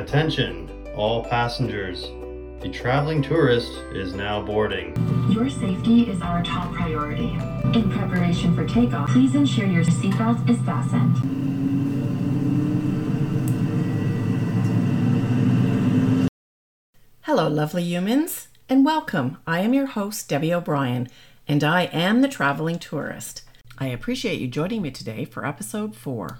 Attention, all passengers. The traveling tourist is now boarding. Your safety is our top priority. In preparation for takeoff, please ensure your seatbelt is fastened. Hello, lovely humans, and welcome. I am your host, Debbie O'Brien, and I am the traveling tourist. I appreciate you joining me today for episode four.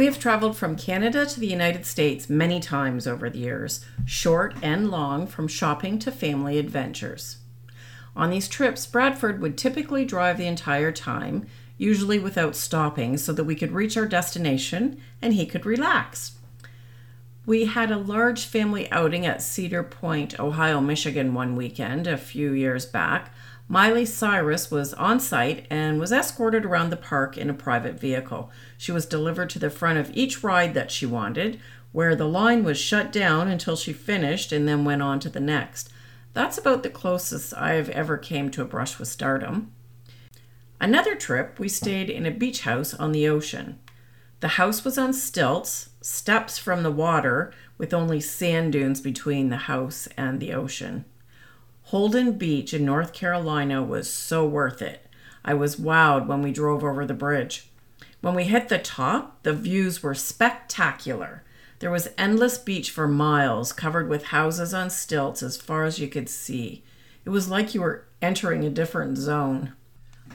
We have traveled from Canada to the United States many times over the years, short and long, from shopping to family adventures. On these trips, Bradford would typically drive the entire time, usually without stopping, so that we could reach our destination and he could relax. We had a large family outing at Cedar Point, Ohio, Michigan one weekend a few years back. Miley Cyrus was on site and was escorted around the park in a private vehicle. She was delivered to the front of each ride that she wanted, where the line was shut down until she finished and then went on to the next. That's about the closest I've ever came to a brush with stardom. Another trip, we stayed in a beach house on the ocean. The house was on stilts, steps from the water, with only sand dunes between the house and the ocean. Holden Beach in North Carolina was so worth it. I was wowed when we drove over the bridge. When we hit the top, the views were spectacular. There was endless beach for miles, covered with houses on stilts as far as you could see. It was like you were entering a different zone.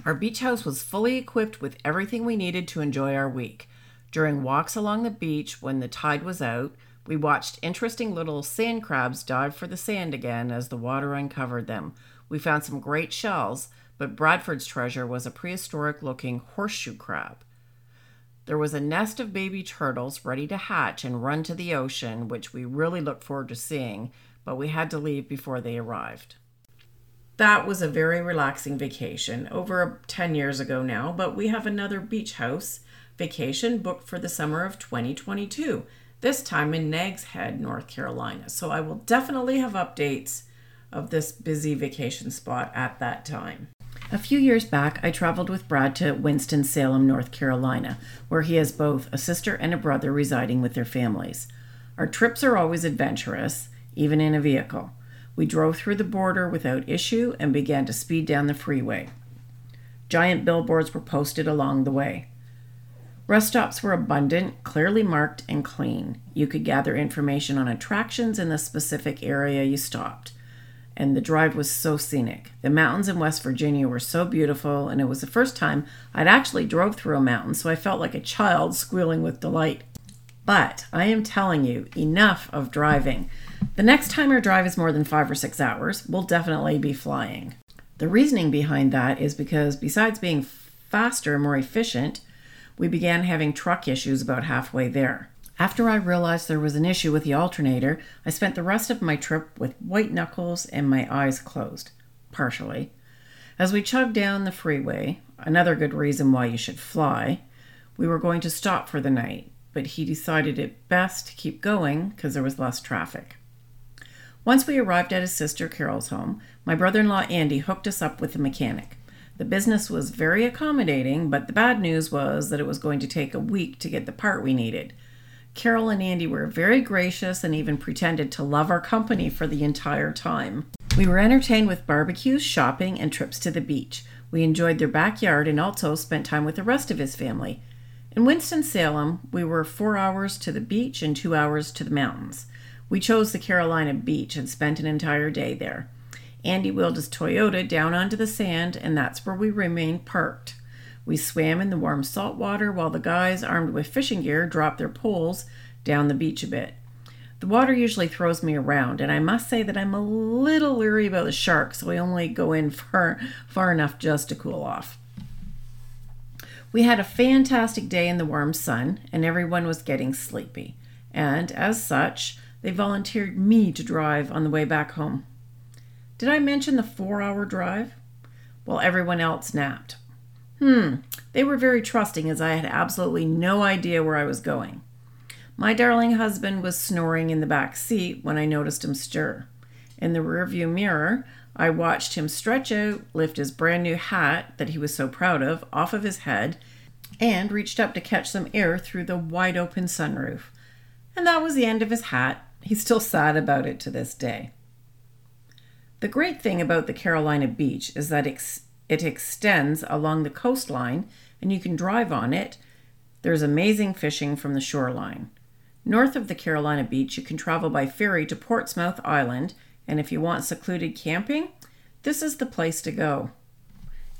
Our beach house was fully equipped with everything we needed to enjoy our week. During walks along the beach when the tide was out, we watched interesting little sand crabs dive for the sand again as the water uncovered them. We found some great shells, but Bradford's treasure was a prehistoric looking horseshoe crab. There was a nest of baby turtles ready to hatch and run to the ocean, which we really looked forward to seeing, but we had to leave before they arrived. That was a very relaxing vacation, over 10 years ago now, but we have another beach house vacation booked for the summer of 2022 this time in Nags Head, North Carolina. So I will definitely have updates of this busy vacation spot at that time. A few years back, I traveled with Brad to Winston-Salem, North Carolina, where he has both a sister and a brother residing with their families. Our trips are always adventurous, even in a vehicle. We drove through the border without issue and began to speed down the freeway. Giant billboards were posted along the way. Rest stops were abundant, clearly marked, and clean. You could gather information on attractions in the specific area you stopped. And the drive was so scenic. The mountains in West Virginia were so beautiful, and it was the first time I'd actually drove through a mountain, so I felt like a child squealing with delight. But I am telling you, enough of driving. The next time our drive is more than five or six hours, we'll definitely be flying. The reasoning behind that is because besides being faster and more efficient, we began having truck issues about halfway there. After I realized there was an issue with the alternator, I spent the rest of my trip with white knuckles and my eyes closed, partially. As we chugged down the freeway, another good reason why you should fly, we were going to stop for the night, but he decided it best to keep going because there was less traffic. Once we arrived at his sister Carol's home, my brother in law Andy hooked us up with a mechanic. The business was very accommodating, but the bad news was that it was going to take a week to get the part we needed. Carol and Andy were very gracious and even pretended to love our company for the entire time. We were entertained with barbecues, shopping, and trips to the beach. We enjoyed their backyard and also spent time with the rest of his family. In Winston-Salem, we were four hours to the beach and two hours to the mountains. We chose the Carolina beach and spent an entire day there. Andy wheeled his Toyota down onto the sand, and that's where we remained parked. We swam in the warm salt water while the guys, armed with fishing gear, dropped their poles down the beach a bit. The water usually throws me around, and I must say that I'm a little leery about the sharks, so I only go in far, far enough just to cool off. We had a fantastic day in the warm sun, and everyone was getting sleepy. And as such, they volunteered me to drive on the way back home. Did I mention the four hour drive? While everyone else napped. Hmm, they were very trusting as I had absolutely no idea where I was going. My darling husband was snoring in the back seat when I noticed him stir. In the rearview mirror, I watched him stretch out, lift his brand new hat that he was so proud of off of his head, and reached up to catch some air through the wide open sunroof. And that was the end of his hat, He's still sad about it to this day. The great thing about the Carolina beach is that it extends along the coastline and you can drive on it. There's amazing fishing from the shoreline. North of the Carolina beach, you can travel by ferry to Portsmouth Island, and if you want secluded camping, this is the place to go.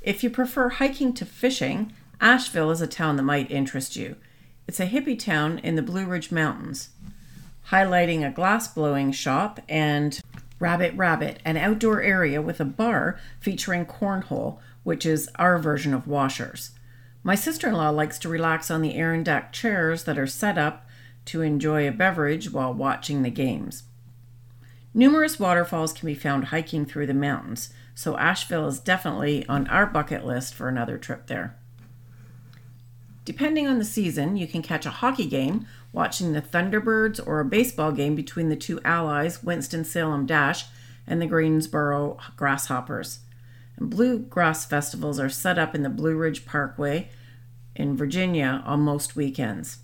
If you prefer hiking to fishing, Asheville is a town that might interest you. It's a hippie town in the Blue Ridge Mountains, highlighting a glass blowing shop and Rabbit Rabbit, an outdoor area with a bar featuring cornhole, which is our version of washers. My sister in law likes to relax on the Adirondack chairs that are set up to enjoy a beverage while watching the games. Numerous waterfalls can be found hiking through the mountains, so Asheville is definitely on our bucket list for another trip there. Depending on the season, you can catch a hockey game watching the Thunderbirds or a baseball game between the two allies, Winston-Salem Dash and the Greensboro Grasshoppers. And bluegrass festivals are set up in the Blue Ridge Parkway in Virginia on most weekends.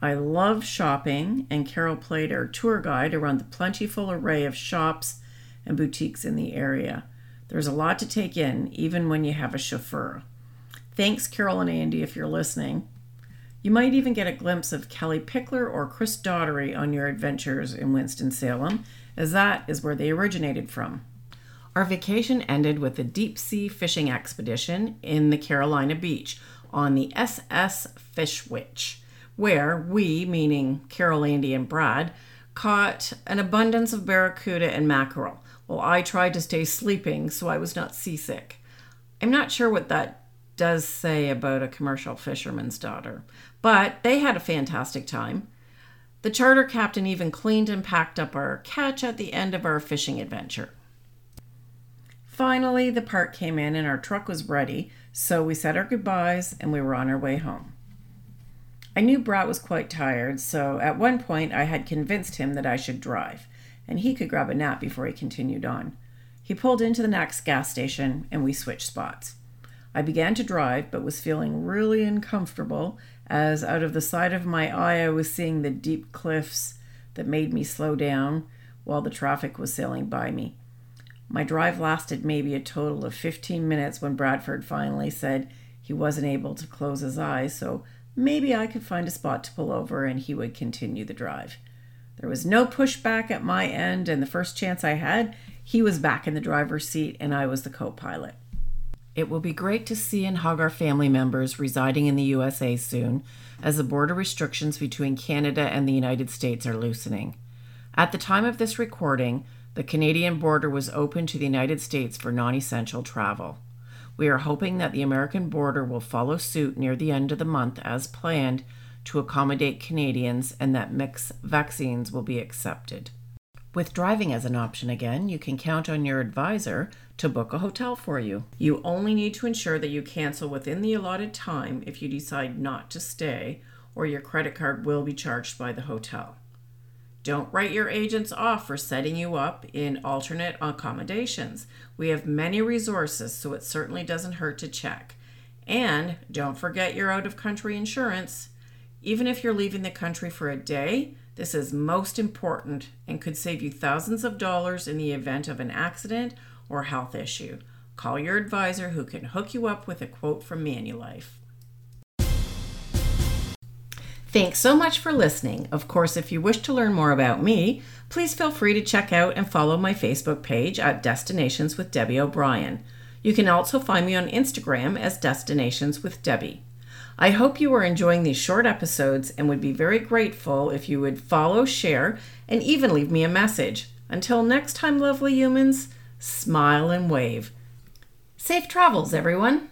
I love shopping, and Carol played our tour guide around the plentiful array of shops and boutiques in the area. There's a lot to take in, even when you have a chauffeur. Thanks, Carol and Andy, if you're listening. You might even get a glimpse of Kellie Pickler or Chris Daughtry on your adventures in Winston-Salem, as that is where they originated from. Our vacation ended with a deep sea fishing expedition in the Carolina Beach on the SS Fishwitch, where we, meaning Carol, Andy, and Brad, caught an abundance of barracuda and mackerel. Well, I tried to stay sleeping so I was not seasick. I'm not sure what that does say about a commercial fisherman's daughter. But they had a fantastic time. The charter captain even cleaned and packed up our catch at the end of our fishing adventure. Finally, the part came in and our truck was ready, so we said our goodbyes and we were on our way home. I knew Brad was quite tired, so at one point I had convinced him that I should drive, and he could grab a nap before he continued on. He pulled into the next gas station and we switched spots. I began to drive, but was feeling really uncomfortable as out of the side of my eye I was seeing the deep cliffs that made me slow down while the traffic was sailing by me. My drive lasted maybe a total of 15 minutes when Bradford finally said he wasn't able to close his eyes, so maybe I could find a spot to pull over and he would continue the drive. There was no pushback at my end, and the first chance I had, he was back in the driver's seat and I was the co pilot. It will be great to see and hug our family members residing in the USA soon, as the border restrictions between Canada and the United States are loosening. At the time of this recording, the Canadian border was open to the United States for non essential travel. We are hoping that the American border will follow suit near the end of the month as planned to accommodate Canadians and that mixed vaccines will be accepted. With driving as an option again, you can count on your advisor to book a hotel for you. You only need to ensure that you cancel within the allotted time if you decide not to stay, or your credit card will be charged by the hotel. Don't write your agents off for setting you up in alternate accommodations. We have many resources, so it certainly doesn't hurt to check. And don't forget your out of country insurance. Even if you're leaving the country for a day, this is most important and could save you thousands of dollars in the event of an accident or health issue. Call your advisor who can hook you up with a quote from Manulife. Thanks so much for listening. Of course, if you wish to learn more about me, please feel free to check out and follow my Facebook page at Destinations with Debbie O'Brien. You can also find me on Instagram as Destinations with Debbie. I hope you are enjoying these short episodes and would be very grateful if you would follow, share, and even leave me a message. Until next time, lovely humans, smile and wave. Safe travels, everyone.